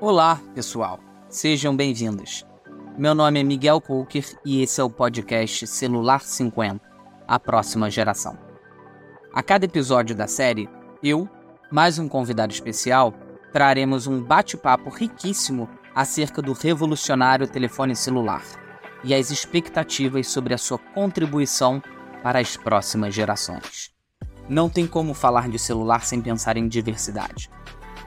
Olá, pessoal. Sejam bem-vindos. Meu nome é Miguel Coker e esse é o podcast Celular 50, a próxima geração. A cada episódio da série, eu, mais um convidado especial, traremos um bate-papo riquíssimo acerca do revolucionário telefone celular e as expectativas sobre a sua contribuição para as próximas gerações. Não tem como falar de celular sem pensar em diversidade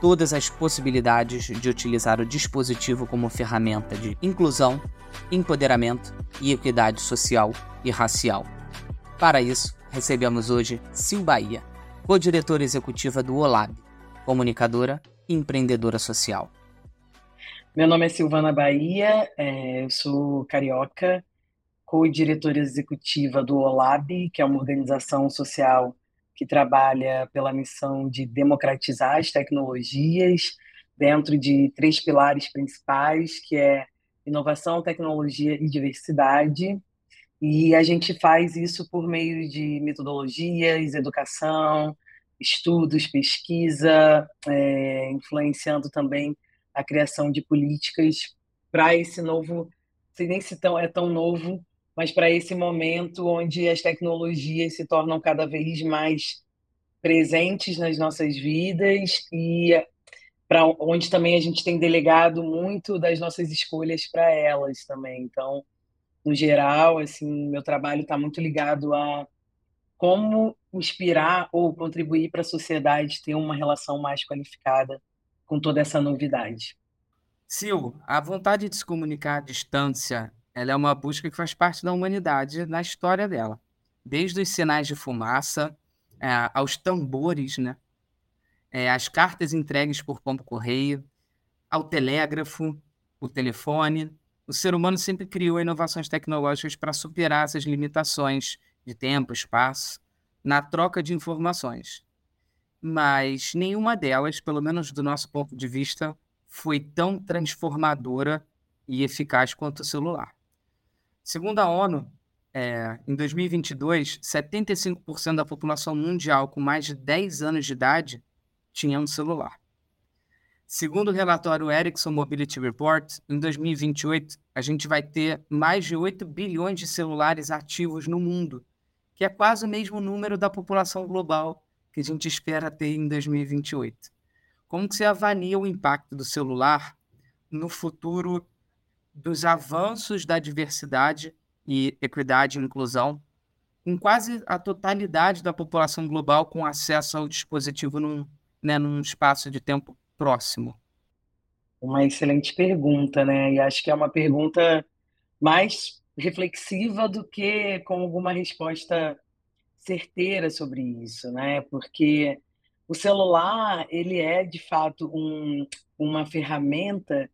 todas as possibilidades de utilizar o dispositivo como ferramenta de inclusão, empoderamento e equidade social e racial. Para isso, recebemos hoje Sil Bahia, co-diretora executiva do OLAB, comunicadora e empreendedora social. Meu nome é Silvana Bahia, é, eu sou carioca, co-diretora executiva do OLAB, que é uma organização social que trabalha pela missão de democratizar as tecnologias dentro de três pilares principais, que é inovação, tecnologia e diversidade. E a gente faz isso por meio de metodologias, educação, estudos, pesquisa, é, influenciando também a criação de políticas para esse novo, se nem se tão, é tão novo, mas para esse momento onde as tecnologias se tornam cada vez mais presentes nas nossas vidas e para onde também a gente tem delegado muito das nossas escolhas para elas também. Então, no geral, assim, meu trabalho está muito ligado a como inspirar ou contribuir para a sociedade ter uma relação mais qualificada com toda essa novidade. Sil, a vontade de se comunicar à distância ela é uma busca que faz parte da humanidade na história dela. Desde os sinais de fumaça é, aos tambores, né? É, as cartas entregues por pombo correio, ao telégrafo, o telefone. O ser humano sempre criou inovações tecnológicas para superar essas limitações de tempo, espaço, na troca de informações. Mas nenhuma delas, pelo menos do nosso ponto de vista, foi tão transformadora e eficaz quanto o celular. Segundo a ONU, é, em 2022, 75% da população mundial com mais de 10 anos de idade tinha um celular. Segundo o relatório Ericsson Mobility Report, em 2028 a gente vai ter mais de 8 bilhões de celulares ativos no mundo, que é quase o mesmo número da população global que a gente espera ter em 2028. Como que você avalia o impacto do celular no futuro dos avanços da diversidade e equidade e inclusão, com quase a totalidade da população global com acesso ao dispositivo num, né, num espaço de tempo próximo? Uma excelente pergunta, né? E acho que é uma pergunta mais reflexiva do que com alguma resposta certeira sobre isso, né? Porque o celular, ele é de fato um, uma ferramenta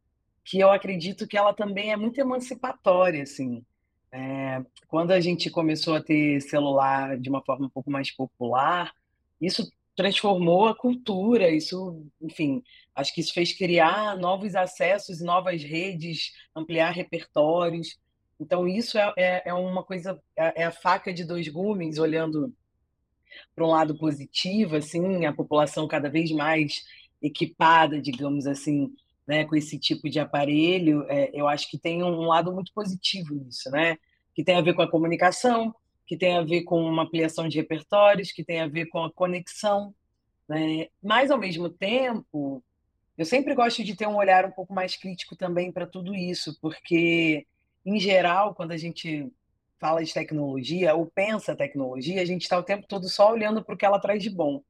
que eu acredito que ela também é muito emancipatória, assim. É, quando a gente começou a ter celular de uma forma um pouco mais popular, isso transformou a cultura, isso, enfim, acho que isso fez criar novos acessos, novas redes, ampliar repertórios. Então, isso é, é, é uma coisa, é, é a faca de dois gumes, olhando para um lado positivo, assim, a população cada vez mais equipada, digamos assim, né, com esse tipo de aparelho, é, eu acho que tem um lado muito positivo nisso, né? Que tem a ver com a comunicação, que tem a ver com uma ampliação de repertórios, que tem a ver com a conexão, né? Mas ao mesmo tempo, eu sempre gosto de ter um olhar um pouco mais crítico também para tudo isso, porque em geral, quando a gente fala de tecnologia ou pensa tecnologia, a gente está o tempo todo só olhando para o que ela traz de bom.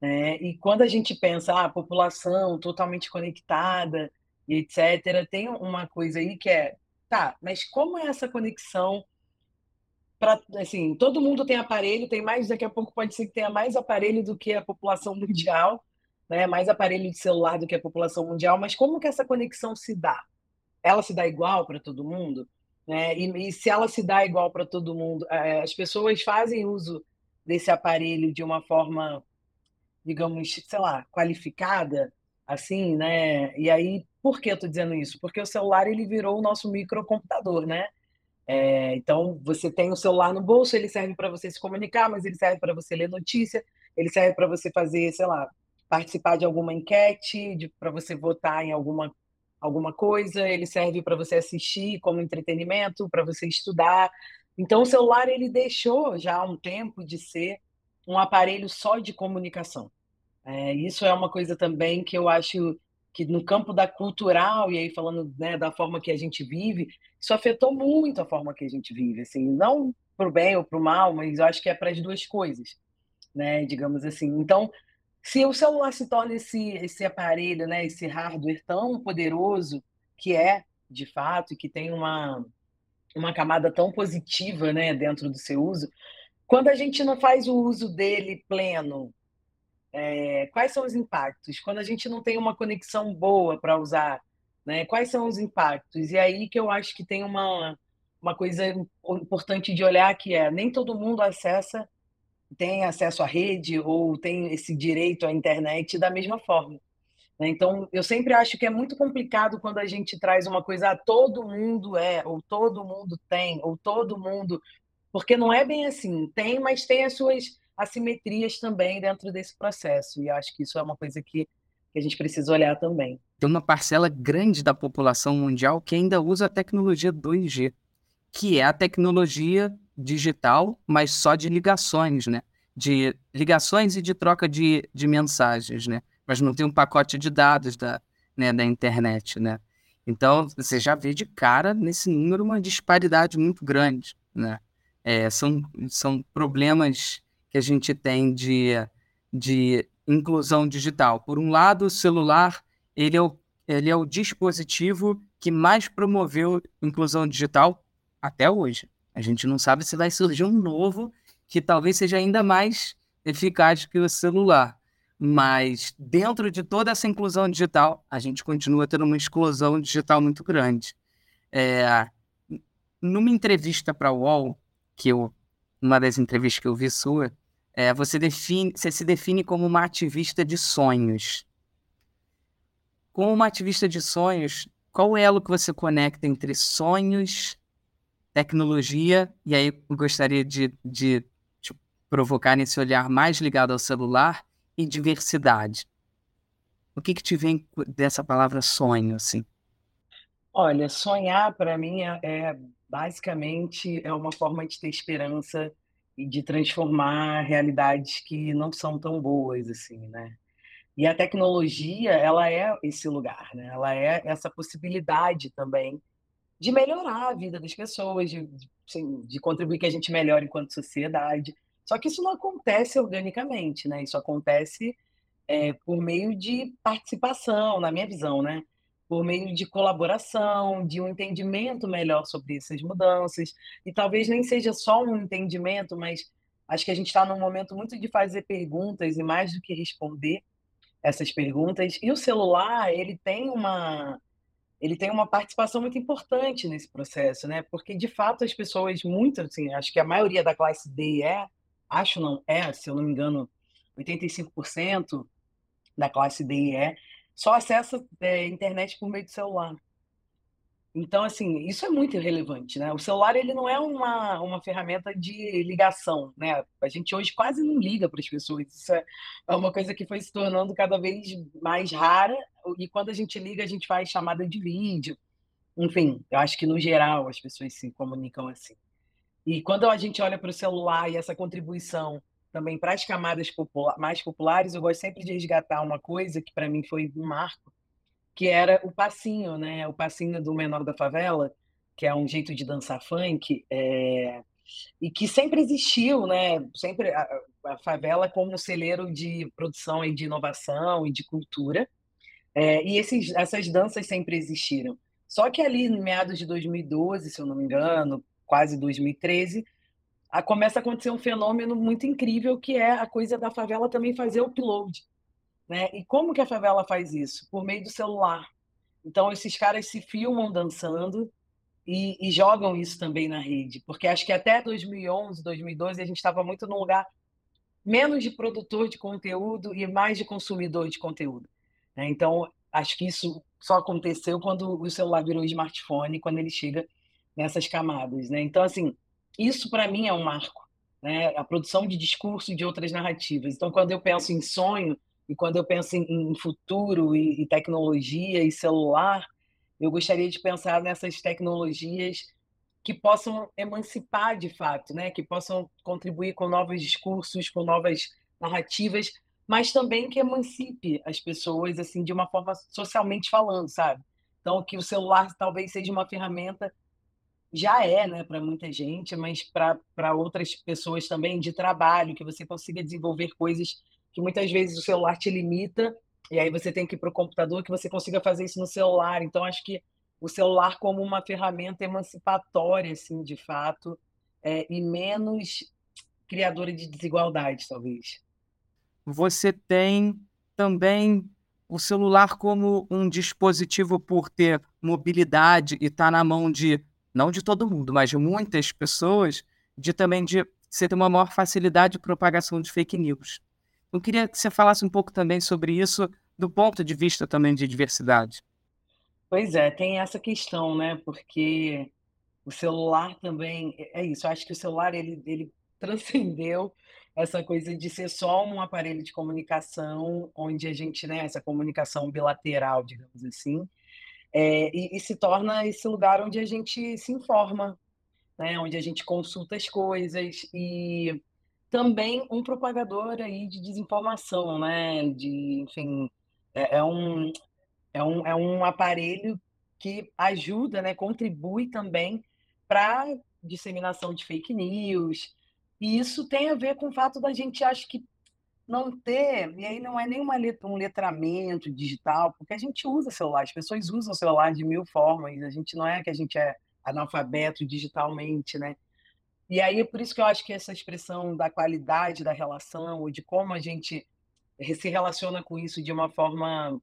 Né? E quando a gente pensa ah, a população totalmente conectada e etc., tem uma coisa aí que é, tá, mas como é essa conexão para assim, todo mundo tem aparelho, tem mais, daqui a pouco pode ser que tenha mais aparelho do que a população mundial, né? Mais aparelho de celular do que a população mundial, mas como que essa conexão se dá? Ela se dá igual para todo mundo? Né? E, e, se ela se dá igual para todo mundo, é, as pessoas fazem uso desse aparelho de uma forma digamos, sei lá, qualificada, assim, né? E aí, por que eu estou dizendo isso? Porque o celular ele virou o nosso microcomputador, né? É, então, você tem o celular no bolso, ele serve para você se comunicar, mas ele serve para você ler notícia, ele serve para você fazer, sei lá, participar de alguma enquete, para você votar em alguma alguma coisa, ele serve para você assistir como entretenimento, para você estudar. Então, o celular ele deixou já há um tempo de ser um aparelho só de comunicação. É, isso é uma coisa também que eu acho que no campo da cultural, e aí falando né, da forma que a gente vive, isso afetou muito a forma que a gente vive, assim, não para o bem ou para o mal, mas eu acho que é para as duas coisas, né, digamos assim. Então, se o celular se torna esse, esse aparelho, né, esse hardware tão poderoso que é, de fato, e que tem uma, uma camada tão positiva né, dentro do seu uso, quando a gente não faz o uso dele pleno, é, quais são os impactos? Quando a gente não tem uma conexão boa para usar, né, quais são os impactos? E aí que eu acho que tem uma, uma coisa importante de olhar que é nem todo mundo acessa, tem acesso à rede ou tem esse direito à internet da mesma forma. Né? Então, eu sempre acho que é muito complicado quando a gente traz uma coisa, ah, todo mundo é, ou todo mundo tem, ou todo mundo. Porque não é bem assim. Tem, mas tem as suas assimetrias também dentro desse processo. E acho que isso é uma coisa que, que a gente precisa olhar também. Tem uma parcela grande da população mundial que ainda usa a tecnologia 2G, que é a tecnologia digital, mas só de ligações, né? De ligações e de troca de, de mensagens, né? mas não tem um pacote de dados da, né, da internet, né? Então, você já vê de cara nesse número uma disparidade muito grande, né? É, são, são problemas que a gente tem de, de inclusão digital. Por um lado, o celular ele é o, ele é o dispositivo que mais promoveu inclusão digital até hoje. A gente não sabe se vai surgir um novo que talvez seja ainda mais eficaz que o celular. Mas dentro de toda essa inclusão digital, a gente continua tendo uma exclusão digital muito grande. É, numa entrevista para o UOL, que eu, uma das entrevistas que eu vi sua, é, você, define, você se define como uma ativista de sonhos. Como uma ativista de sonhos, qual é o elo que você conecta entre sonhos, tecnologia, e aí eu gostaria de, de te provocar nesse olhar mais ligado ao celular, e diversidade. O que, que te vem dessa palavra sonho, assim? Olha, sonhar para mim é, é, basicamente é uma forma de ter esperança e de transformar realidades que não são tão boas assim, né? E a tecnologia, ela é esse lugar, né? Ela é essa possibilidade também de melhorar a vida das pessoas, de, de, de contribuir que a gente melhore enquanto sociedade. Só que isso não acontece organicamente, né? Isso acontece é, por meio de participação, na minha visão, né? Por meio de colaboração, de um entendimento melhor sobre essas mudanças. E talvez nem seja só um entendimento, mas acho que a gente está num momento muito de fazer perguntas e mais do que responder essas perguntas. E o celular, ele tem uma ele tem uma participação muito importante nesse processo, né? Porque de fato as pessoas muito assim, acho que a maioria da classe D E acho não, é, se eu não me engano, 85% da classe D e E só acessa é, internet por meio do celular. Então, assim, isso é muito irrelevante, né? O celular, ele não é uma, uma ferramenta de ligação, né? A gente hoje quase não liga para as pessoas. Isso é, é uma coisa que foi se tornando cada vez mais rara. E quando a gente liga, a gente faz chamada de vídeo. Enfim, eu acho que, no geral, as pessoas se comunicam assim. E quando a gente olha para o celular e essa contribuição também para as camadas popula mais populares, eu gosto sempre de resgatar uma coisa que para mim foi um marco, que era o passinho, né? O passinho do menor da favela, que é um jeito de dançar funk, é... e que sempre existiu, né? Sempre a, a, favela como celeiro de produção e de inovação e de cultura. É, e esses, essas danças sempre existiram. Só que ali, em meados de 2012, se eu não me engano, quase 2013, a, começa a acontecer um fenômeno muito incrível que é a coisa da favela também fazer upload. Né? E como que a favela faz isso? Por meio do celular. Então, esses caras se filmam dançando e, e jogam isso também na rede. Porque acho que até 2011, 2012, a gente estava muito num lugar menos de produtor de conteúdo e mais de consumidor de conteúdo. Né? Então, acho que isso só aconteceu quando o celular virou smartphone, quando ele chega nessas camadas, né? Então, assim, isso para mim é um marco, né? A produção de discurso e de outras narrativas. Então, quando eu penso em sonho e quando eu penso em, em futuro e, e, tecnologia e celular, eu gostaria de pensar nessas tecnologias que possam emancipar de fato, né? que possam contribuir com novos discursos, com novas narrativas, mas também que emancipe as pessoas assim de uma forma socialmente falando, sabe? Então que o celular talvez seja uma ferramenta já é, né, para muita gente, mas para outras pessoas também de trabalho, que você consiga desenvolver coisas que muitas vezes o celular te limita, e aí você tem que ir para o computador, que você consiga fazer isso no celular. Então, acho que o celular como uma ferramenta emancipatória, assim, de fato, é, e menos criadora de desigualdades, talvez. Você tem também o celular como um dispositivo por ter mobilidade e estar tá na mão de, não de todo mundo, mas de muitas pessoas, de também de você ter uma maior facilidade de propagação de fake news. Eu queria que você falasse um pouco também sobre isso do ponto de vista também de diversidade. Pois é, tem essa questão, né? Porque o celular também é, é isso. Eu acho que o celular ele, ele transcendeu essa coisa de ser só um aparelho de comunicação, onde a gente, né, essa comunicação bilateral, digamos assim, é, e, e, se torna esse lugar onde a gente se informa, né, onde a gente consulta as coisas e também um propagador aí de desinformação, né, de, enfim, é, é um, é um, é um aparelho que ajuda, né, contribui também para disseminação de fake news, e isso tem a ver com o fato da gente, acho que, não ter, e aí não é nem um letramento digital, porque a gente usa celular, as pessoas usam celular de mil formas, a gente não é que a gente é analfabeto digitalmente, né? E aí por isso que eu acho que essa expressão da qualidade da relação, ou de como a gente se relaciona com isso de uma forma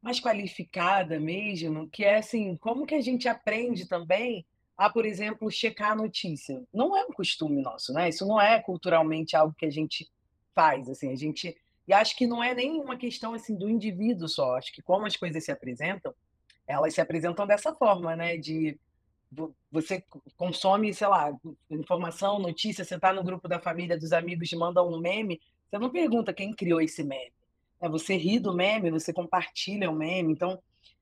mais qualificada mesmo, que é assim, como que a gente aprende também a, por exemplo, checar a notícia. Não é um costume nosso, né? Isso não é culturalmente algo que a gente assim, a gente e acho que não é nem uma questão assim do indivíduo só, acho que como as coisas se apresentam, elas se apresentam dessa forma, né, de você consome, sei lá, informação, notícia, você está no grupo da família, dos amigos, te mandam um meme, você não pergunta quem criou esse meme. É, você ri do meme, você compartilha o meme, então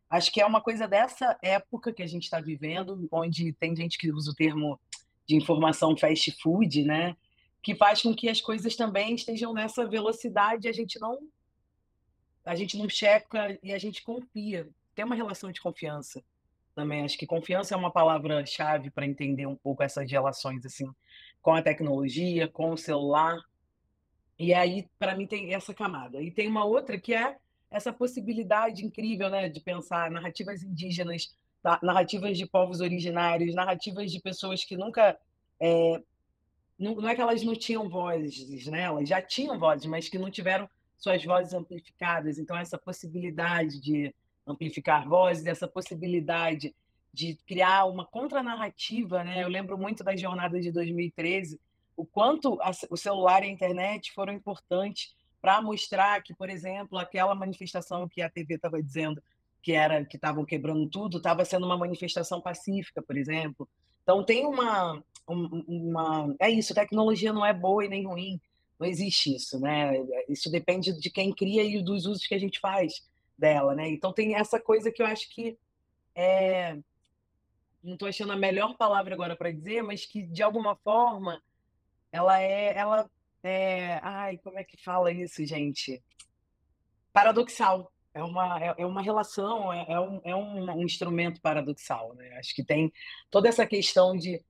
Acho que é uma coisa dessa época que a gente está vivendo, onde tem gente que usa o termo de informação fast food, né? Que faz com que as coisas também estejam nessa velocidade, a gente não a gente não checa e a gente confia. Tem uma relação de confiança também. Acho que confiança é uma palavra-chave para entender um pouco essas relações assim com a tecnologia, com o celular. E aí, para mim, tem essa camada. E tem uma outra que é essa possibilidade incrível né, de pensar narrativas indígenas, narrativas de povos originários, narrativas de pessoas que nunca. É, não, não, é que elas não tinham vozes, né? elas já tinham vozes, mas que não tiveram suas vozes amplificadas. Então, essa possibilidade de amplificar vozes, essa possibilidade de criar uma contranarrativa, né? Eu lembro muito das jornadas de 2013, o quanto a, o celular e a internet foram importantes para mostrar que, por exemplo, aquela manifestação que a TV estava dizendo que era que estavam quebrando tudo, estava sendo uma manifestação pacífica, por exemplo. Então tem uma, uma é isso, tecnologia não é boa e nem ruim, não existe isso, né? Isso depende de quem cria e dos usos que a gente faz dela, né? Então tem essa coisa que eu acho que é não estou achando a melhor palavra agora para dizer, mas que de alguma forma ela é ela é, ai, como é que fala isso, gente? Paradoxal. É uma, é, é uma relação, é, é, um, é um instrumento paradoxal. Né? Acho que tem toda essa questão de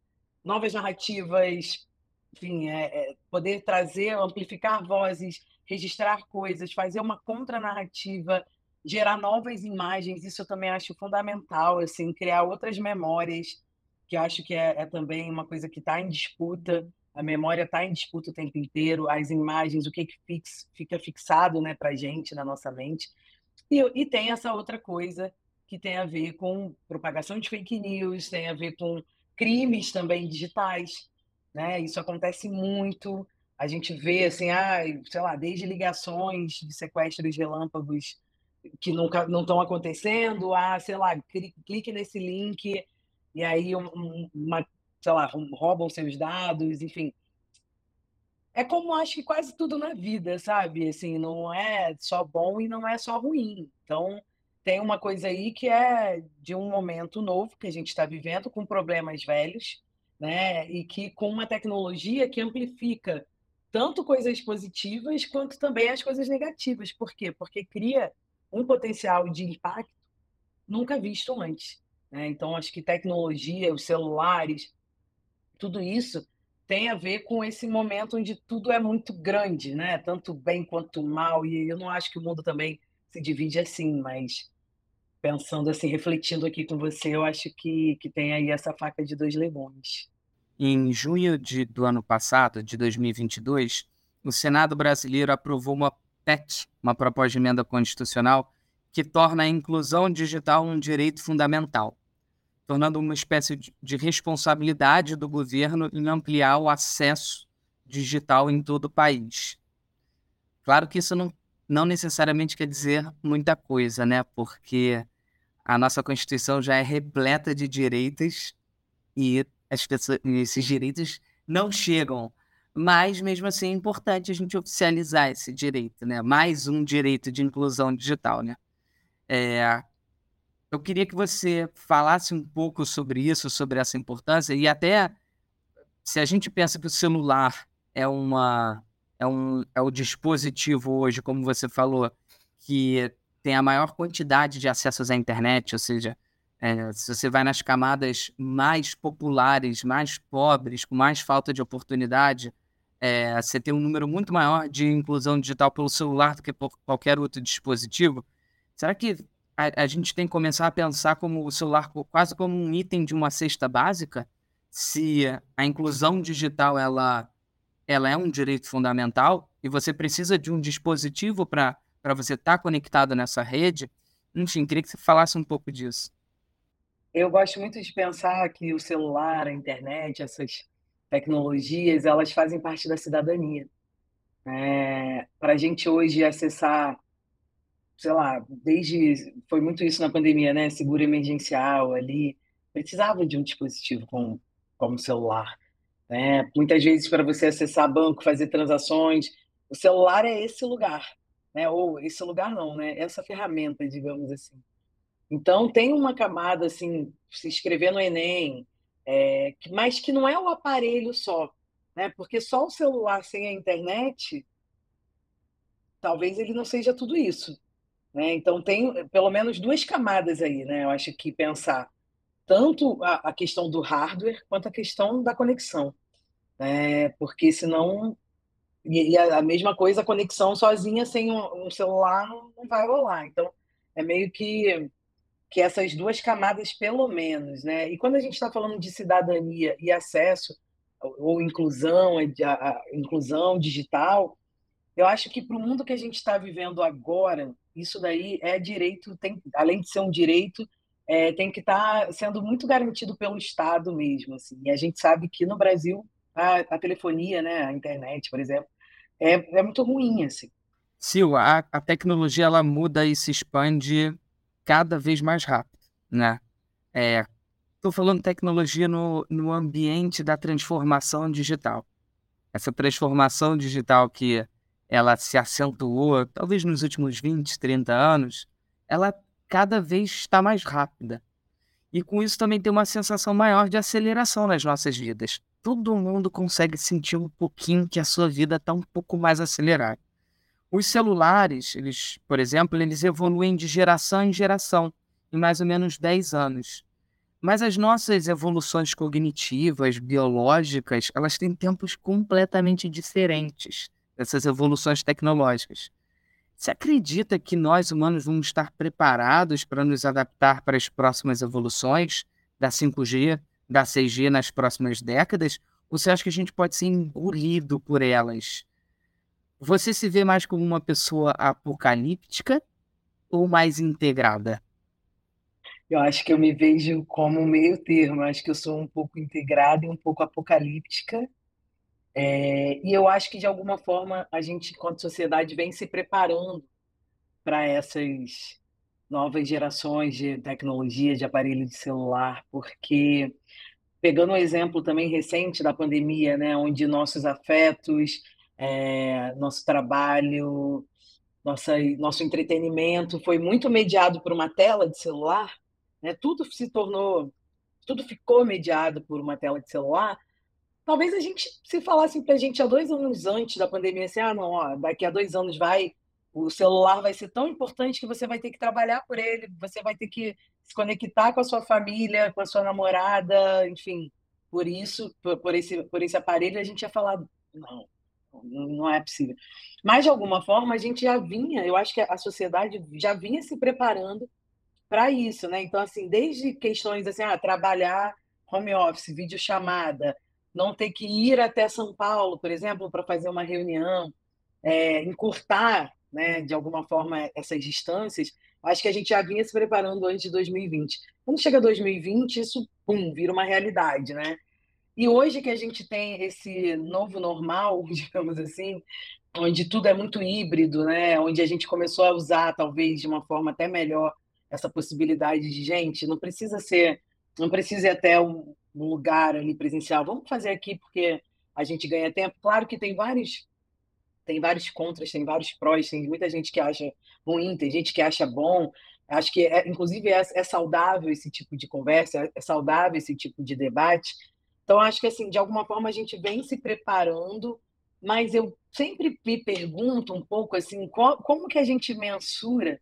novas narrativas, enfim, é, é, poder trazer, amplificar vozes, registrar coisas, fazer uma contranarrativa, gerar novas imagens, isso eu também acho fundamental, assim, criar outras memórias, que acho que é, é também uma coisa que está em disputa a memória está em disputa o tempo inteiro, as imagens, o que, que fix, fica fixado né, para a gente na nossa mente. E, e tem essa outra coisa que tem a ver com propagação de fake news, tem a ver com crimes também digitais. Né? Isso acontece muito. A gente vê, assim, ah, sei lá, desde ligações de sequestros relâmpagos que nunca não estão acontecendo, ah, sei lá, clique nesse link e aí uma sei lá, roubam seus dados, enfim. É como acho que quase tudo na vida, sabe? Assim, não é só bom e não é só ruim. Então, tem uma coisa aí que é de um momento novo que a gente está vivendo, com problemas velhos, né? E que com uma tecnologia que amplifica tanto coisas positivas quanto também as coisas negativas. Por quê? Porque cria um potencial de impacto nunca visto antes. Né? Então, acho que tecnologia, os celulares, tudo isso tem a ver com esse momento onde tudo é muito grande, né? Tanto bem quanto mal. E eu não acho que o mundo também se divide assim, mas pensando assim, refletindo aqui com você, eu acho que, que tem aí essa faca de dois legumes. Em junho de, do ano passado, de 2022, o Senado brasileiro aprovou uma PEC, uma proposta de emenda constitucional, que torna a inclusão digital um direito fundamental tornando uma espécie de responsabilidade do governo em ampliar o acesso digital em todo o país. Claro que isso não, não necessariamente quer dizer muita coisa, né? Porque a nossa Constituição já é repleta de direitos e as pessoas, esses direitos não chegam. Mas, mesmo assim, é importante a gente oficializar esse direito, né? Mais um direito de inclusão digital, né? É, eu queria que você falasse um pouco sobre isso, sobre essa importância, e até se a gente pensa que o celular é uma é um é o dispositivo hoje, como você falou, que tem a maior quantidade de acessos à internet, ou seja, é, se você vai nas camadas mais populares, mais pobres, com mais falta de oportunidade, é, você tem um número muito maior de inclusão digital pelo celular do que por qualquer outro dispositivo. Será que a, a, gente tem que começar a pensar como o celular quase como um item de uma cesta básica, se a inclusão digital ela, ela é um direito fundamental e você precisa de um dispositivo para você estar tá conectado nessa rede. Enfim, queria que você falasse um pouco disso. Eu gosto muito de pensar que o celular, a internet, essas tecnologias, elas fazem parte da cidadania. É, para a gente hoje acessar sei lá, desde foi muito isso na pandemia, né? Seguro emergencial ali, precisava de um dispositivo com, como celular, né? Muitas vezes para você acessar banco, fazer transações, o celular é esse lugar, né? Ou esse lugar não, né? Essa ferramenta, digamos assim. Então tem uma camada assim, se inscrever no Enem, é, mas que não é o aparelho só, né? Porque só o celular sem a internet, talvez ele não seja tudo isso. Né? Então, tem pelo menos duas camadas aí, né? Eu acho que pensar tanto a, a questão do hardware quanto a questão da conexão. Né? Porque senão. E, e a, a, mesma coisa, a conexão sozinha sem um, um celular não, não, vai rolar. Então, é meio que, que essas duas camadas, pelo menos. Né? E quando a gente está falando de cidadania e acesso, ou, ou inclusão, a, a inclusão digital, eu acho que para o mundo que a gente está vivendo agora, isso daí é direito, tem, além de ser um direito, é, tem que estar tá sendo muito garantido pelo Estado mesmo. Assim. E a gente sabe que no Brasil a, a telefonia, né, a internet, por exemplo, é, é muito ruim. Assim. Sil, a, a tecnologia ela muda e se expande cada vez mais rápido. Né? Estou é, falando tecnologia no, no ambiente da transformação digital. Essa transformação digital que ela se acentuou, talvez nos últimos 20, 30 anos, ela cada vez está mais rápida. E com isso também tem uma sensação maior de aceleração nas nossas vidas. Todo mundo consegue sentir um pouquinho que a sua vida está um pouco mais acelerada. Os celulares, eles, por exemplo, eles evoluem de geração em geração, em mais ou menos 10 anos. Mas as nossas evoluções cognitivas, biológicas, elas têm tempos completamente diferentes dessas evoluções tecnológicas. Você acredita que nós humanos vamos estar preparados para nos adaptar para as próximas evoluções da 5G, da 6G nas próximas décadas? Ou você acha que a gente pode ser engolido por elas? Você se vê mais como uma pessoa apocalíptica ou mais integrada? Eu acho que eu me vejo como meio termo. Acho que eu sou um pouco integrada e um pouco apocalíptica. É, e eu acho que, de alguma forma, a gente, enquanto sociedade, vem se preparando para essas novas gerações de tecnologia, de aparelho de celular, porque, pegando um exemplo também recente da pandemia, né, onde nossos afetos, é, nosso trabalho, nossa, nosso entretenimento foi muito mediado por uma tela de celular, né? tudo se tornou, tudo ficou mediado por uma tela de celular. Talvez a gente, se falasse para a gente há dois anos antes da pandemia, assim, ah, não, ó, daqui a dois anos vai, o celular vai ser tão importante que você vai ter que trabalhar por ele, você vai ter que se conectar com a sua família, com a sua namorada, enfim, por isso, por, por esse, por esse aparelho, a gente ia falar, não, não é possível. Mas, de alguma forma, a gente já vinha, eu acho que a sociedade já vinha se preparando para isso, né? Então, assim, desde questões assim, ah, trabalhar home office, videochamada, não ter que ir até São Paulo, por exemplo, para fazer uma reunião, é, encurtar, né, de alguma forma, essas distâncias, acho que a gente já vinha se preparando antes de 2020. Quando chega 2020, isso, pum, vira uma realidade, né? E hoje que a gente tem esse novo normal, digamos assim, onde tudo é muito híbrido, né? Onde a gente começou a usar, talvez, de uma forma até melhor, essa possibilidade de gente, não precisa ser, não precisa ir até lugar ali presencial. Vamos fazer aqui porque a gente ganha tempo. Claro que tem vários tem vários contras, tem vários prós, tem muita gente que acha ruim, tem gente que acha bom. Acho que, é, inclusive, é, é saudável esse tipo de conversa, é saudável esse tipo de debate, então, acho que, assim, de alguma forma, a gente vem se preparando, mas eu sempre me pergunto um pouco, assim, qual, como que a gente mensura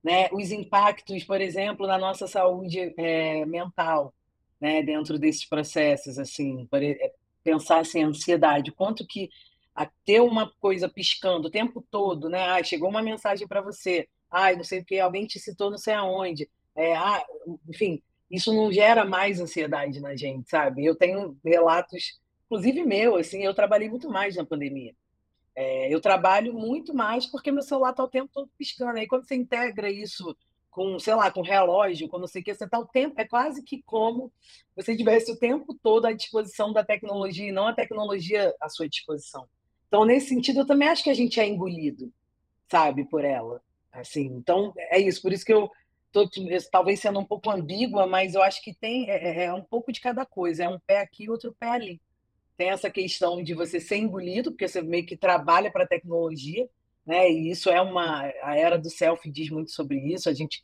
né, os impactos, por exemplo, na nossa saúde é, mental, né, dentro desses processos, assim, é, pensar assim, ansiedade, quanto que a ter uma coisa piscando o tempo todo, né? Ah, chegou uma mensagem para você, ah, não sei o que, alguém te citou não sei aonde, é, ah, enfim, isso não gera mais ansiedade na gente, sabe? Eu tenho relatos, inclusive meu, assim, eu trabalhei muito mais na pandemia. É, eu trabalho muito mais porque meu celular está o tempo todo piscando. Aí quando você integra isso com, sei lá, com relógio, com não sei o que, você está o tempo, é quase que como você tivesse o tempo todo à disposição da tecnologia e não a tecnologia à sua disposição. Então, nesse sentido, eu também acho que a gente é engolido, sabe, por ela. Assim, então, é isso. Por isso que eu tô, talvez sendo um pouco ambígua, mas eu acho que tem é, é, é um pouco de cada coisa, é um pé aqui e outro pé ali. Tem essa questão de você ser engolido, porque você meio que trabalha para a tecnologia, né? E isso é uma a era do selfie diz muito sobre isso. A gente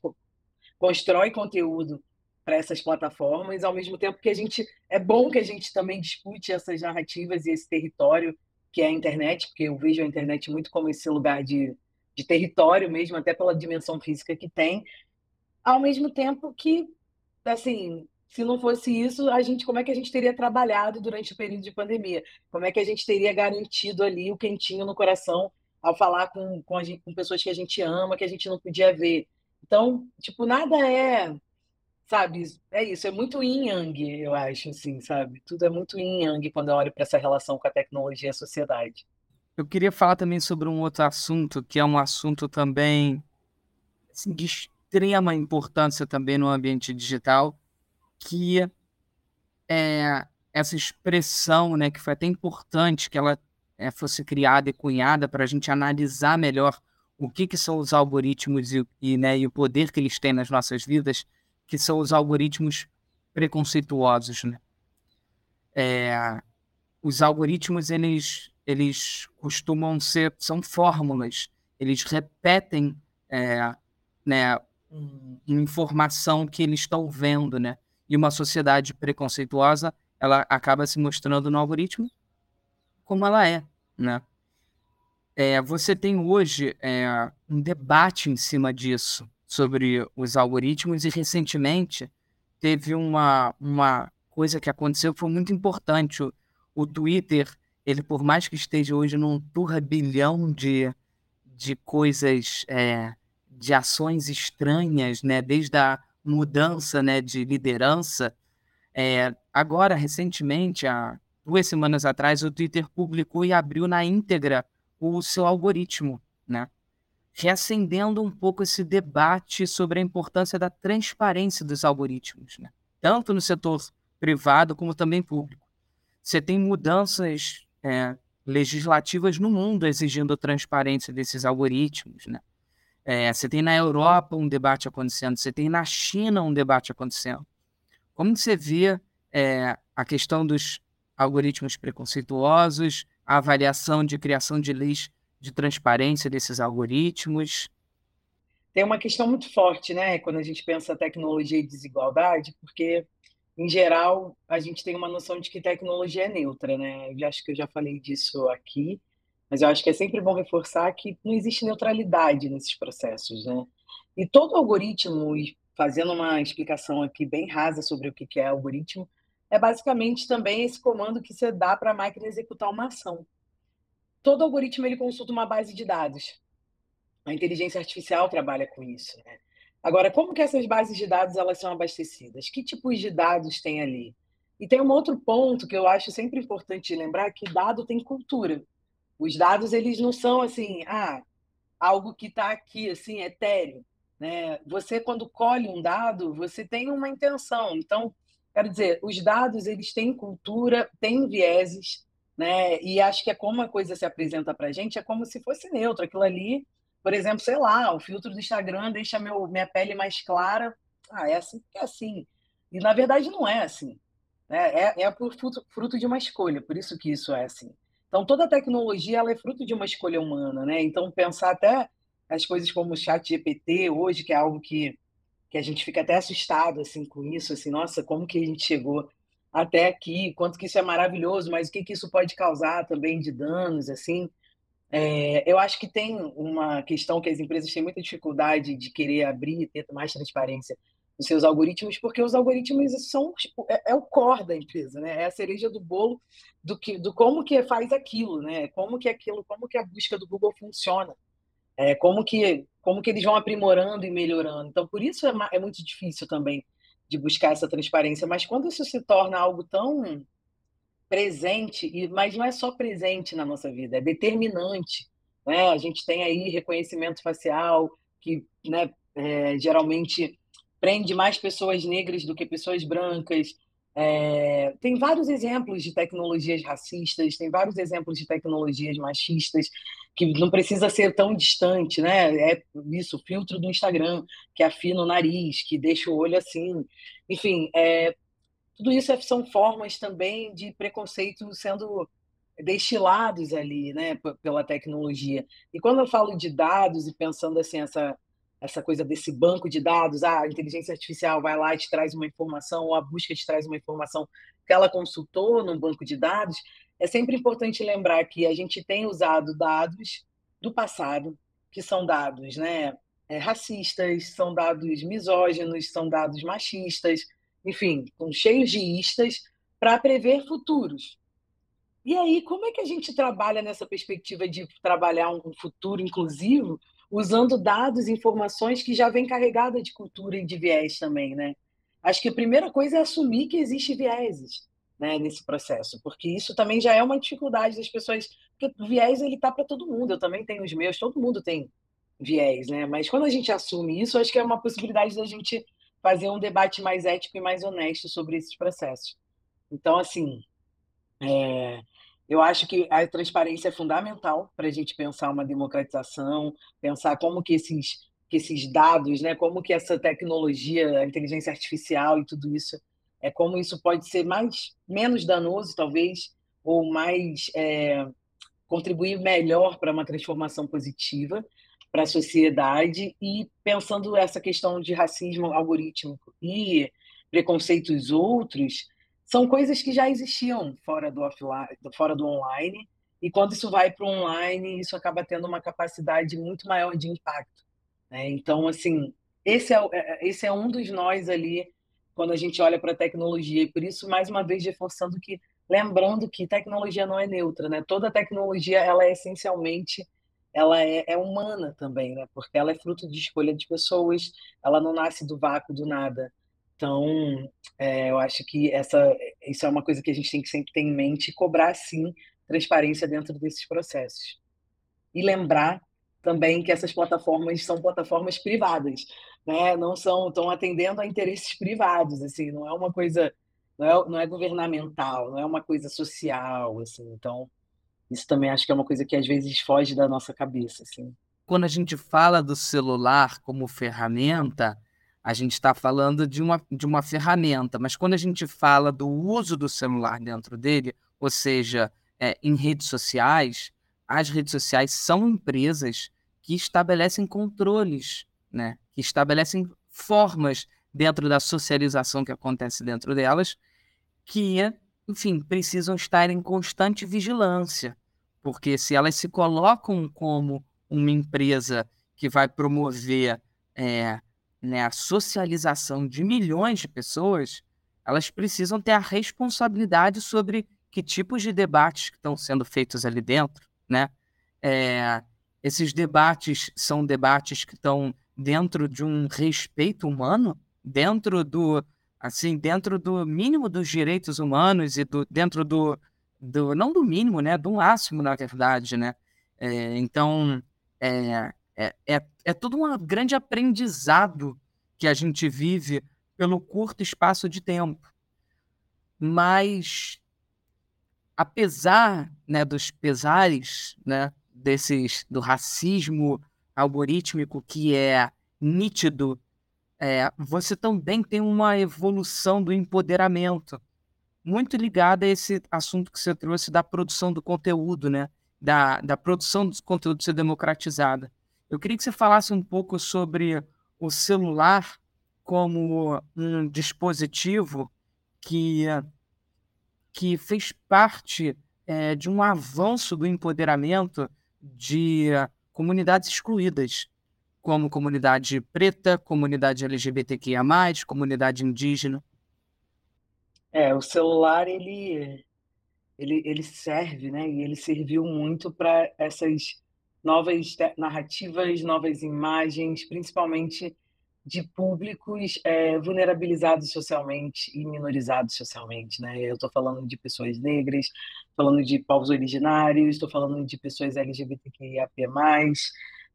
constrói conteúdo para essas plataformas, ao mesmo tempo que a gente é bom que a gente também discute essas narrativas e esse território que é a internet, porque eu vejo a internet muito como esse lugar de, de território mesmo, até pela dimensão física que tem, ao mesmo tempo que, assim, se não fosse isso, a gente, como é que a gente teria trabalhado durante o período de pandemia? Como é que a gente teria garantido ali o quentinho no coração ao falar com, com, gente, com pessoas que a gente ama, que a gente não podia ver? Então, tipo, nada é, sabe, é isso, é muito yin yang, eu acho, assim, sabe? Tudo é muito yin yang quando eu olho para essa relação com a tecnologia e a sociedade. Eu queria falar também sobre um outro assunto, que é um assunto também assim, extrema importância também no ambiente digital, que é essa expressão, né, que foi até importante que ela é, fosse criada e cunhada para a gente analisar melhor o que, que são os algoritmos e, e, né, e o poder que eles têm nas nossas vidas, que são os algoritmos preconceituosos, né? É, os algoritmos eles eles costumam ser são fórmulas, eles repetem é, né, uma informação que eles estão vendo, né? E uma sociedade preconceituosa, ela acaba se mostrando no algoritmo como ela é, né? É, você tem hoje é, um debate em cima disso, sobre os algoritmos, e recentemente teve uma, uma coisa que aconteceu que foi muito importante. O, o Twitter, ele por mais que esteja hoje num turbilhão de, de coisas é, de ações estranhas, né, desde a mudança né, de liderança. É, agora, recentemente, há duas semanas atrás, o Twitter publicou e abriu na íntegra o seu algoritmo, né? reacendendo um pouco esse debate sobre a importância da transparência dos algoritmos, né? tanto no setor privado como também público. Você tem mudanças é, legislativas no mundo exigindo transparência desses algoritmos, né? É, você tem na Europa um debate acontecendo, você tem na China um debate acontecendo. Como você vê é, a questão dos algoritmos preconceituosos, a avaliação de criação de leis de transparência desses algoritmos? Tem uma questão muito forte, né, quando a gente pensa tecnologia e desigualdade, porque, em geral, a gente tem uma noção de que tecnologia é neutra, né? Eu acho que eu já falei disso aqui, mas eu acho que é sempre bom reforçar que não existe neutralidade nesses processos, né? E todo algoritmo, fazendo uma explicação aqui bem rasa sobre o que é algoritmo, é basicamente também esse comando que você dá para a máquina executar uma ação. Todo algoritmo ele consulta uma base de dados. A inteligência artificial trabalha com isso. Né? Agora, como que essas bases de dados elas são abastecidas? Que tipos de dados tem ali? E tem um outro ponto que eu acho sempre importante lembrar, que dado tem cultura. Os dados eles não são assim, ah, algo que está aqui assim etéreo. Né? Você quando colhe um dado, você tem uma intenção. Então, quero dizer, os dados eles têm cultura, têm vieses, né? E acho que é como a coisa se apresenta para a gente, é como se fosse neutro. Aquilo ali por exemplo, sei lá, o filtro do Instagram deixa meu, minha pele mais clara. Ah, é assim é assim. E na verdade não é assim. Né? É, é fruto, fruto de uma escolha, por isso que isso é assim. Então toda tecnologia ela é fruto de uma escolha humana, né? Então pensar até as coisas como o Chat GPT hoje, que é algo que, que a gente fica até assustado assim com isso, assim, nossa, como que a gente chegou até aqui, quanto que isso é maravilhoso, mas o que que isso pode causar também de danos, assim. É, eu acho que tem uma questão que as empresas têm muita dificuldade de querer abrir e ter mais transparência nos seus algoritmos, porque os algoritmos são tipo, é, é, o core da empresa, né? É a cereja do bolo do que do como que faz aquilo, né? Como que aquilo, como que a busca do Google funciona, é, como que como que eles vão aprimorando e melhorando. Então, por isso é, é muito difícil também de buscar essa transparência. Mas quando isso se torna algo tão presente, e mas não é só presente na nossa vida, é determinante. Né? A gente tem aí reconhecimento facial, que né, é, geralmente prende mais pessoas negras do que pessoas brancas. É, tem vários exemplos de tecnologias racistas, tem vários exemplos de tecnologias machistas, que não precisa ser tão distante, né? É isso, filtro do Instagram, que afina o nariz, que deixa o olho assim. Enfim, é, tudo isso é, são formas também de preconceito sendo destilados ali, né, pela tecnologia. E quando eu falo de dados e pensando assim essa essa coisa desse banco de dados, ah, a inteligência artificial vai lá e te traz uma informação, ou a busca te traz uma informação que ela consultou no banco de dados, é sempre importante lembrar que a gente tem usado dados do passado, que são dados, né, é, racistas, são dados misóginos, são dados machistas, enfim, com cheios de istas, para prever futuros. E aí, como é que a gente trabalha nessa perspectiva de trabalhar um futuro inclusivo, usando dados informações que já vêm carregada de cultura e de viés também, né? Acho que a primeira coisa é assumir que existe vieses né, nesse processo, porque isso também já é uma dificuldade das pessoas, porque o viés ele tá para todo mundo, eu também tenho os meus, todo mundo tem viés, né? Mas quando a gente assume isso, acho que é uma possibilidade da gente fazer um debate mais ético e mais honesto sobre esses processos. Então, assim, é, eu acho que a transparência é fundamental para a gente pensar uma democratização, pensar como que esses, que esses dados, né, como que essa tecnologia, a inteligência artificial e tudo isso, é como isso pode ser mais menos danoso, talvez, ou mais é, contribuir melhor para uma transformação positiva para a sociedade e pensando essa questão de racismo algorítmico e preconceitos outros são coisas que já existiam fora do offline, fora do online e quando isso vai para o online isso acaba tendo uma capacidade muito maior de impacto. Né? Então assim esse é, é esse é um dos nós ali quando a gente olha para a tecnologia e por isso mais uma vez reforçando que lembrando que tecnologia não é neutra, né? Toda tecnologia ela é essencialmente ela é, é, humana também, né? Porque ela é fruto de escolha de pessoas, ela não nasce do vácuo do nada. Então, é, eu acho que essa, isso é uma coisa que a gente tem que sempre ter em mente e cobrar, sim, transparência dentro desses processos. E lembrar também que essas plataformas são plataformas privadas, né? Não são, estão atendendo a interesses privados, assim, não é uma coisa, não é, não é governamental, não é uma coisa social, assim. Então, isso também acho que é uma coisa que às vezes foge da nossa cabeça, assim. Quando a gente fala do celular como ferramenta, a gente está falando de uma, de uma ferramenta, mas quando a gente fala do uso do celular dentro dele, ou seja, é, em redes sociais, as redes sociais são empresas que estabelecem controles, né? que estabelecem formas dentro da socialização que acontece dentro delas, que, enfim, precisam estar em constante vigilância, porque se elas se colocam como uma empresa que vai promover é, né, a socialização de milhões de pessoas, elas precisam ter a responsabilidade sobre que tipos de debates que estão sendo feitos ali dentro, né? É, esses debates são debates que estão dentro de um respeito humano, dentro do assim, dentro do mínimo dos direitos humanos e do dentro do, do não do mínimo, né, do máximo na verdade, né? É, então é, é, é, é todo um grande aprendizado que a gente vive pelo curto espaço de tempo. Mas apesar né, dos pesares né, desses do racismo algorítmico que é nítido, é, você também tem uma evolução do empoderamento muito ligada a esse assunto que você trouxe da produção do conteúdo, né? Da, da produção do conteúdo ser democratizada. Eu queria que você falasse um pouco sobre o celular como um dispositivo que que fez parte é, de um avanço do empoderamento de comunidades excluídas, como comunidade preta, comunidade LGBTQIA+, comunidade indígena. É, o celular, ele, ele, ele serve, né? E ele serviu muito para essas novas narrativas, novas imagens, principalmente de públicos é, vulnerabilizados socialmente e minorizados socialmente, né? Eu estou falando de pessoas negras, falando de povos originários, estou falando de pessoas LGBTQIAP+,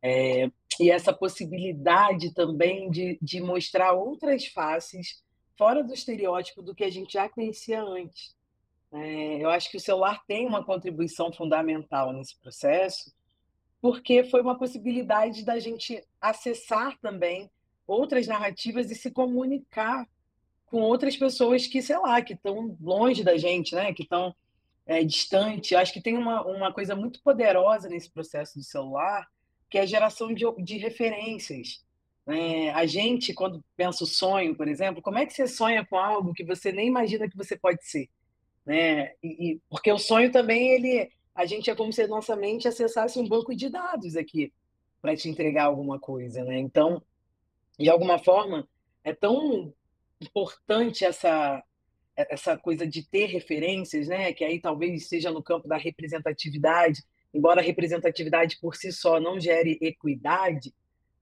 é, e essa possibilidade também de, de mostrar outras faces fora do estereótipo do que a gente já conhecia antes. É, eu acho que o celular tem uma contribuição fundamental nesse processo, porque foi uma possibilidade da gente acessar também outras narrativas e se comunicar com outras pessoas que, sei lá, que estão longe da gente, né? que estão é, distantes. Acho que tem uma, uma coisa muito poderosa nesse processo do celular, que é a geração de, de referências. É, a gente, quando pensa o sonho, por exemplo, como é que você sonha com algo que você nem imagina que você pode ser? Né? E, e, porque o sonho também, ele, a gente é como se a nossa mente acessasse um banco de dados aqui para te entregar alguma coisa. Né? Então, de alguma forma, é tão importante essa essa coisa de ter referências, né? Que aí talvez seja no campo da representatividade, embora a representatividade por si só não gere equidade,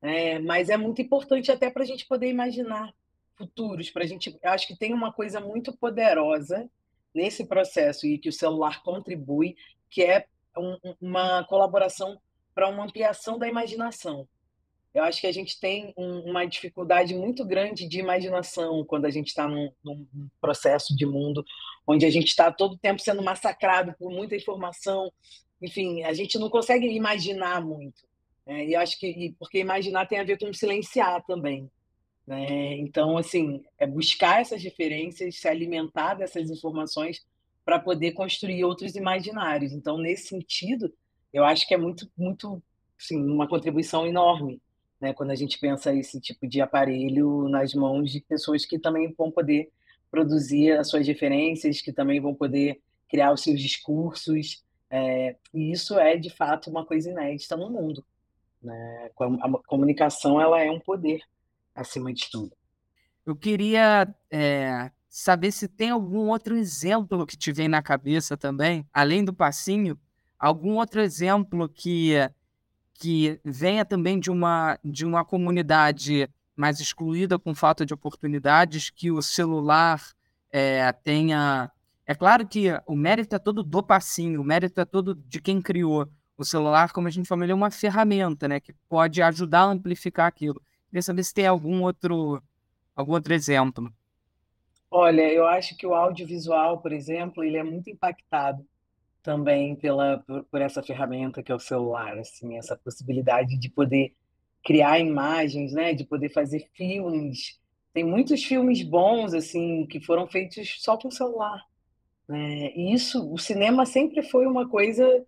é, mas é muito importante até para a gente poder imaginar futuros, para a gente, eu acho que tem uma coisa muito poderosa nesse processo e que o celular contribui, que é um, uma colaboração para uma ampliação da imaginação. Eu acho que a gente tem um, uma dificuldade muito grande de imaginação quando a gente está num, num, processo de mundo onde a gente está todo tempo sendo massacrado por muita informação. Enfim, a gente não consegue imaginar muito. Né? E acho que porque imaginar tem a ver com silenciar também. Né? Então, assim, é buscar essas referências, se alimentar dessas informações para poder construir outros imaginários. Então, nesse sentido, eu acho que é muito, muito, sim, uma contribuição enorme né, quando a gente pensa esse tipo de aparelho nas mãos de pessoas que também vão poder produzir as suas referências, que também vão poder criar os seus discursos, é, e isso é de fato uma coisa inédita no mundo. Né? A comunicação ela é um poder acima de tudo. Eu queria é, saber se tem algum outro exemplo que te vem na cabeça também, além do passinho, algum outro exemplo que que venha também de uma, de uma comunidade mais excluída com falta de oportunidades, que o celular é, tenha. É claro que o mérito é todo do passinho, o mérito é todo de quem criou. O celular, como a gente falou, ele é uma ferramenta né, que pode ajudar a amplificar aquilo. Queria saber se tem algum outro, algum outro exemplo. Olha, eu acho que o audiovisual, por exemplo, ele é muito impactado também pela por, por essa ferramenta que é o celular, assim, essa possibilidade de poder criar imagens, né, de poder fazer filmes. Tem muitos filmes bons assim que foram feitos só com celular, né? E isso, o cinema sempre foi uma coisa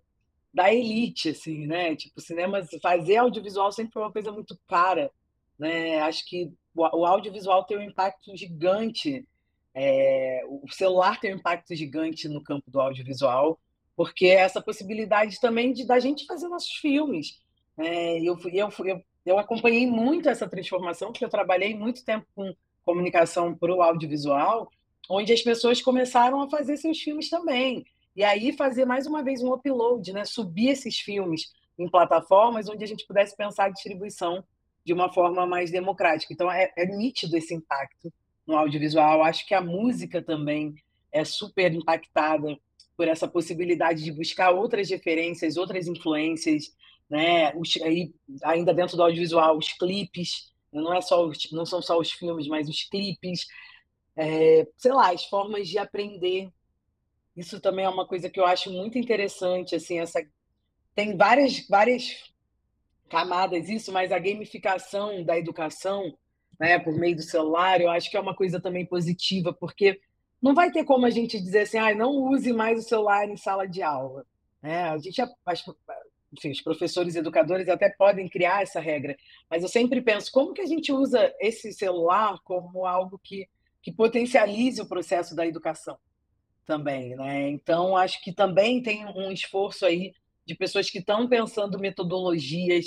da elite, assim, né? Tipo, cinema, fazer audiovisual sempre foi uma coisa muito cara, né? Acho que o, o audiovisual tem um impacto gigante, é, o celular tem um impacto gigante no campo do audiovisual, porque é essa possibilidade também de da gente fazer nossos filmes. É, eu, eu, eu, eu acompanhei muito essa transformação, porque eu trabalhei muito tempo com comunicação para o audiovisual, onde as pessoas começaram a fazer seus filmes também. E aí fazer mais uma vez um upload, né? subir esses filmes em plataformas onde a gente pudesse pensar a distribuição de uma forma mais democrática. Então é, é nítido esse impacto no audiovisual. Acho que a música também é super impactada por essa possibilidade de buscar outras referências, outras influências, né? Os, aí, ainda dentro do audiovisual, os clipes, não é só os, não são só os filmes, mas os clipes, é, sei lá, as formas de aprender isso também é uma coisa que eu acho muito interessante, assim, essa tem várias várias camadas isso, mas a gamificação da educação, né, por meio do celular, eu acho que é uma coisa também positiva, porque não vai ter como a gente dizer assim, ah, não use mais o celular em sala de aula. né? a gente, enfim, os professores educadores até podem criar essa regra, mas eu sempre penso como que a gente usa esse celular como algo que, que potencialize o processo da educação também, né? Então acho que também tem um esforço aí de pessoas que estão pensando metodologias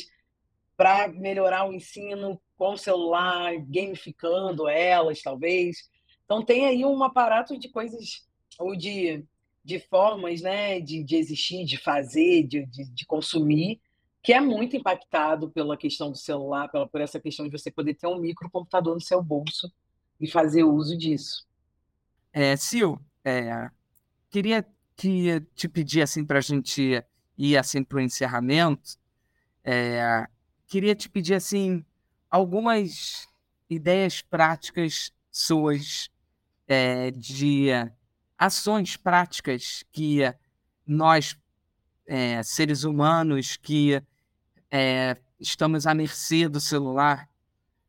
para melhorar o ensino com o celular, gamificando elas, talvez. Então tem aí um aparato de coisas ou de, de formas, né, de, de existir, de fazer, de, de, de consumir, que é muito impactado pela questão do celular, pela, por essa questão de você poder ter um microcomputador no seu bolso e fazer uso disso. É, Sil, é, queria te, te pedir assim para a gente ir assim para o encerramento. É, queria te pedir assim algumas ideias práticas suas é, de ações práticas que nós é, seres humanos que é, estamos à mercê do celular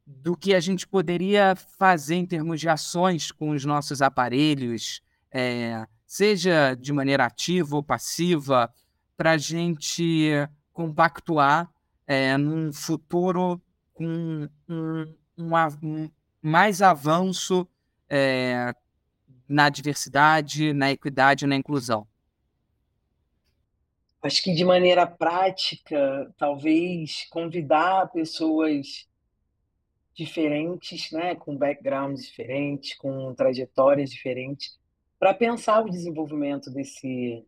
do que a gente poderia fazer em termos de ações com os nossos aparelhos, é, seja de maneira ativa ou passiva, para a gente compactuar é, num futuro com um, um, um mais avanço é, na diversidade, na equidade na inclusão? Acho que de maneira prática, talvez convidar pessoas diferentes, né, com backgrounds diferentes, com trajetórias diferentes, para pensar o desenvolvimento desse,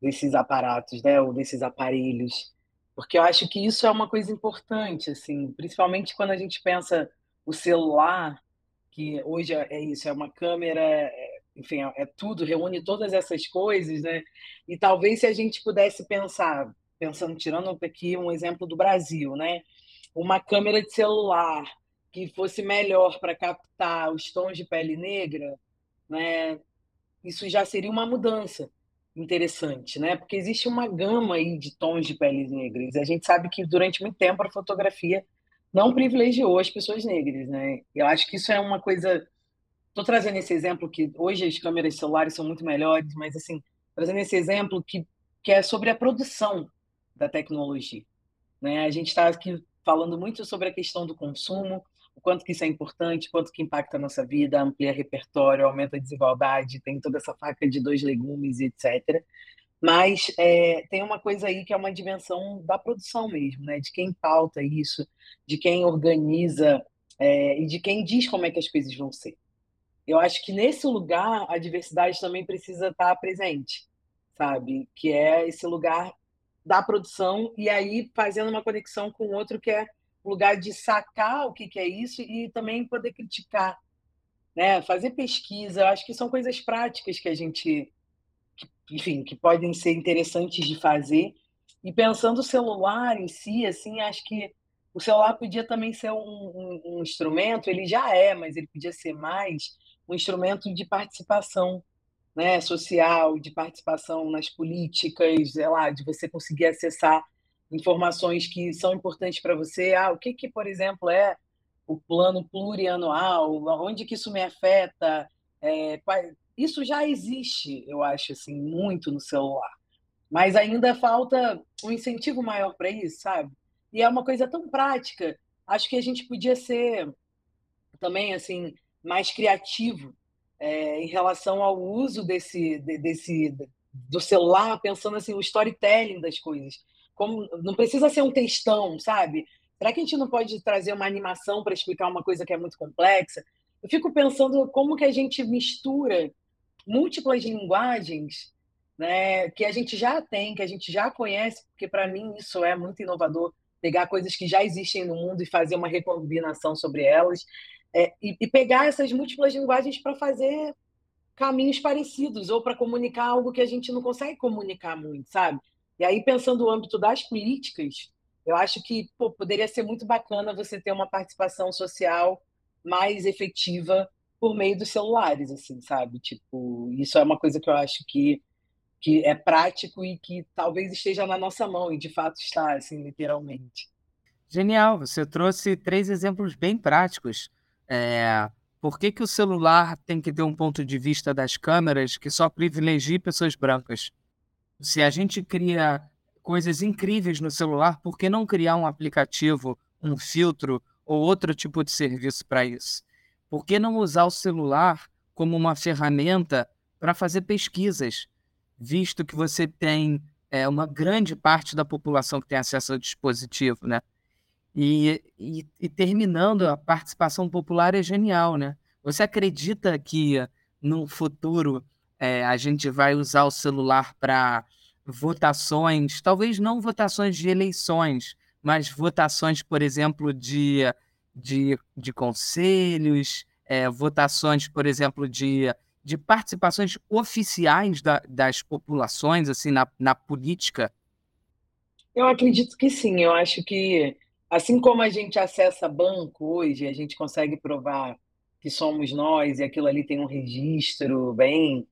desses aparatos, né, ou desses aparelhos, porque eu acho que isso é uma coisa importante, assim, principalmente quando a gente pensa o celular, que hoje é, é isso, é uma câmera, é, enfim, é, é tudo, reúne todas essas coisas, né? E talvez se a gente pudesse pensar, pensando, tirando aqui um exemplo do Brasil, né? Uma câmera de celular que fosse melhor para captar os tons de pele negra, né? Isso já seria uma mudança interessante, né? Porque existe uma gama aí de tons de peles negras. A gente sabe que durante muito tempo a fotografia não privilegiou as pessoas negras, né? Eu acho que isso é uma coisa. Estou trazendo esse exemplo que hoje as câmeras celulares são muito melhores, mas assim trazendo esse exemplo que que é sobre a produção da tecnologia, né? A gente está aqui falando muito sobre a questão do consumo, o quanto que isso é importante, quanto que impacta a nossa vida, amplia repertório, aumenta a desigualdade, tem toda essa faca de dois legumes, etc. Mas é, tem uma coisa aí que é uma dimensão da produção mesmo, né? de quem pauta isso, de quem organiza é, e de quem diz como é que as coisas vão ser. Eu acho que nesse lugar a diversidade também precisa estar presente, sabe? Que é esse lugar da produção e aí fazendo uma conexão com outro que é lugar de sacar o que, que é isso e também poder criticar, né? fazer pesquisa. Eu acho que são coisas práticas que a gente, que, enfim, que podem ser interessantes de fazer. E pensando o celular em si, assim, acho que o celular podia também ser um, um, um instrumento, ele já é, mas ele podia ser mais um instrumento de participação né, social, de participação nas políticas, sei lá, de você conseguir acessar informações que são importantes para você. Ah, o que, que, por exemplo, é o plano plurianual? Onde que isso me afeta? É, isso já existe, eu acho, assim, muito no celular. Mas ainda falta um incentivo maior para isso, sabe? E é uma coisa tão prática. Acho que a gente podia ser também assim mais criativo é, em relação ao uso desse, desse do celular, pensando assim o storytelling das coisas. Como não precisa ser um textão, sabe? Será que a gente não pode trazer uma animação para explicar uma coisa que é muito complexa? Eu fico pensando como que a gente mistura múltiplas linguagens, né, que a gente já tem, que a gente já conhece, porque para mim isso é muito inovador, pegar coisas que já existem no mundo e fazer uma recombinação sobre elas, é, e, e pegar essas múltiplas linguagens para fazer caminhos parecidos ou para comunicar algo que a gente não consegue comunicar muito, sabe? E aí pensando no âmbito das políticas, eu acho que pô, poderia ser muito bacana você ter uma participação social mais efetiva por meio dos celulares, assim, sabe? Tipo, isso é uma coisa que eu acho que, que é prático e que talvez esteja na nossa mão, e de fato está, assim, literalmente. Genial, você trouxe três exemplos bem práticos. É, por que, que o celular tem que ter um ponto de vista das câmeras que só privilegie pessoas brancas? Se a gente cria coisas incríveis no celular, por que não criar um aplicativo, um filtro ou outro tipo de serviço para isso? Por que não usar o celular como uma ferramenta para fazer pesquisas, visto que você tem é, uma grande parte da população que tem acesso ao dispositivo, né? E, e, e, terminando, a participação popular é genial, né? Você acredita que no futuro é, a gente vai usar o celular para votações, talvez não votações de eleições, mas votações, por exemplo, de, de, de conselhos, é, votações, por exemplo, de, de participações oficiais da, das populações assim na, na política? Eu acredito que sim. Eu acho que, assim como a gente acessa banco hoje, a gente consegue provar que somos nós e aquilo ali tem um registro bem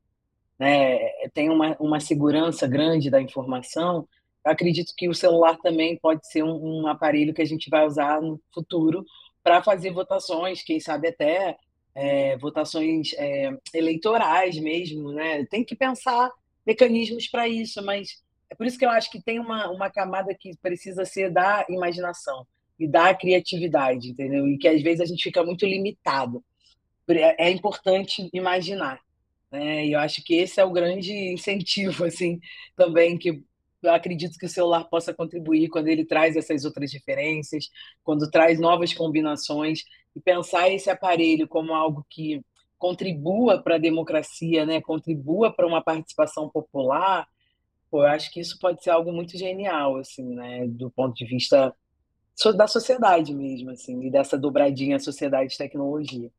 né, tem uma, uma segurança grande da informação, eu acredito que o celular também pode ser um, um aparelho que a gente vai usar no futuro para fazer votações, quem sabe até é, votações é, eleitorais mesmo, né? Tem que pensar mecanismos para isso, mas é por isso que eu acho que tem uma, uma camada que precisa ser da imaginação e da criatividade, entendeu? E que às vezes a gente fica muito limitado. É, é importante imaginar. Né? E eu acho que esse é o grande incentivo, assim, também que eu acredito que o celular possa contribuir quando ele traz essas outras diferenças, quando traz novas combinações e pensar esse aparelho como algo que contribua para a democracia, né? Contribua para uma participação popular. Pô, eu acho que isso pode ser algo muito genial, assim, né? Do ponto de vista da sociedade mesmo, assim, e dessa dobradinha sociedade-tecnologia.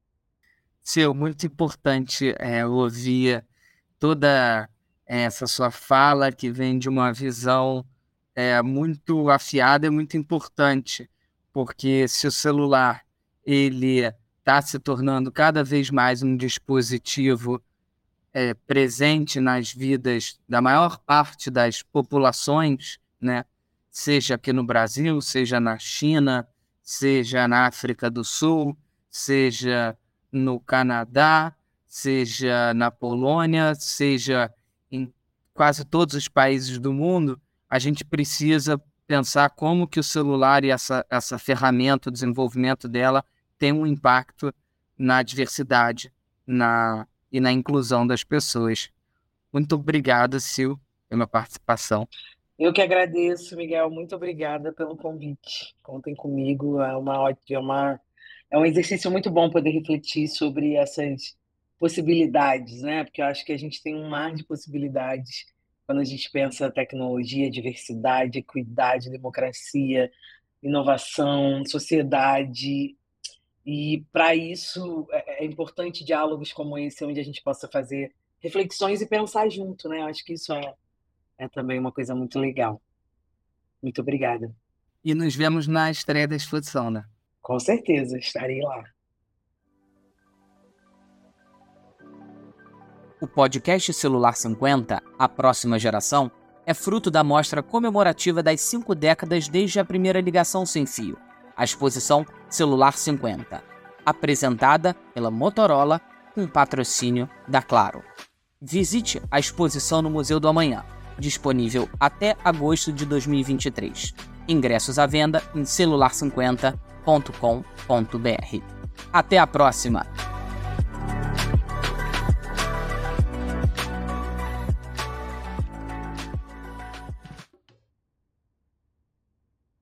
Seu, muito importante é, ouvir toda essa sua fala que vem de uma visão é, muito afiada e muito importante, porque se o celular ele está se tornando cada vez mais um dispositivo é, presente nas vidas da maior parte das populações, né? seja aqui no Brasil, seja na China, seja na África do Sul, seja no Canadá, seja na Polônia, seja em quase todos os países do mundo, a gente precisa pensar como que o celular e essa, essa ferramenta, o desenvolvimento dela, tem um impacto na diversidade na, e na inclusão das pessoas. Muito obrigado, Sil, pela participação. Eu que agradeço, Miguel. Muito obrigada pelo convite. Contem comigo. É uma ótima, é uma é um exercício muito bom poder refletir sobre essas possibilidades, né? Porque eu acho que a gente tem um mar de possibilidades quando a gente pensa tecnologia, diversidade, equidade, democracia, inovação, sociedade. E para isso é, é importante diálogos como esse, onde a gente possa fazer reflexões e pensar junto, né? Eu acho que isso é, é também uma coisa muito legal. Muito obrigada. E nos vemos na estreia da exposição, né? Com certeza, estarei lá. O podcast Celular 50, A Próxima Geração, é fruto da mostra comemorativa das cinco décadas desde a primeira ligação sem fio, a exposição Celular 50, apresentada pela Motorola com patrocínio da Claro. Visite a exposição no Museu do Amanhã, disponível até agosto de 2023. Ingressos à venda em celular50.com.br. Até a próxima!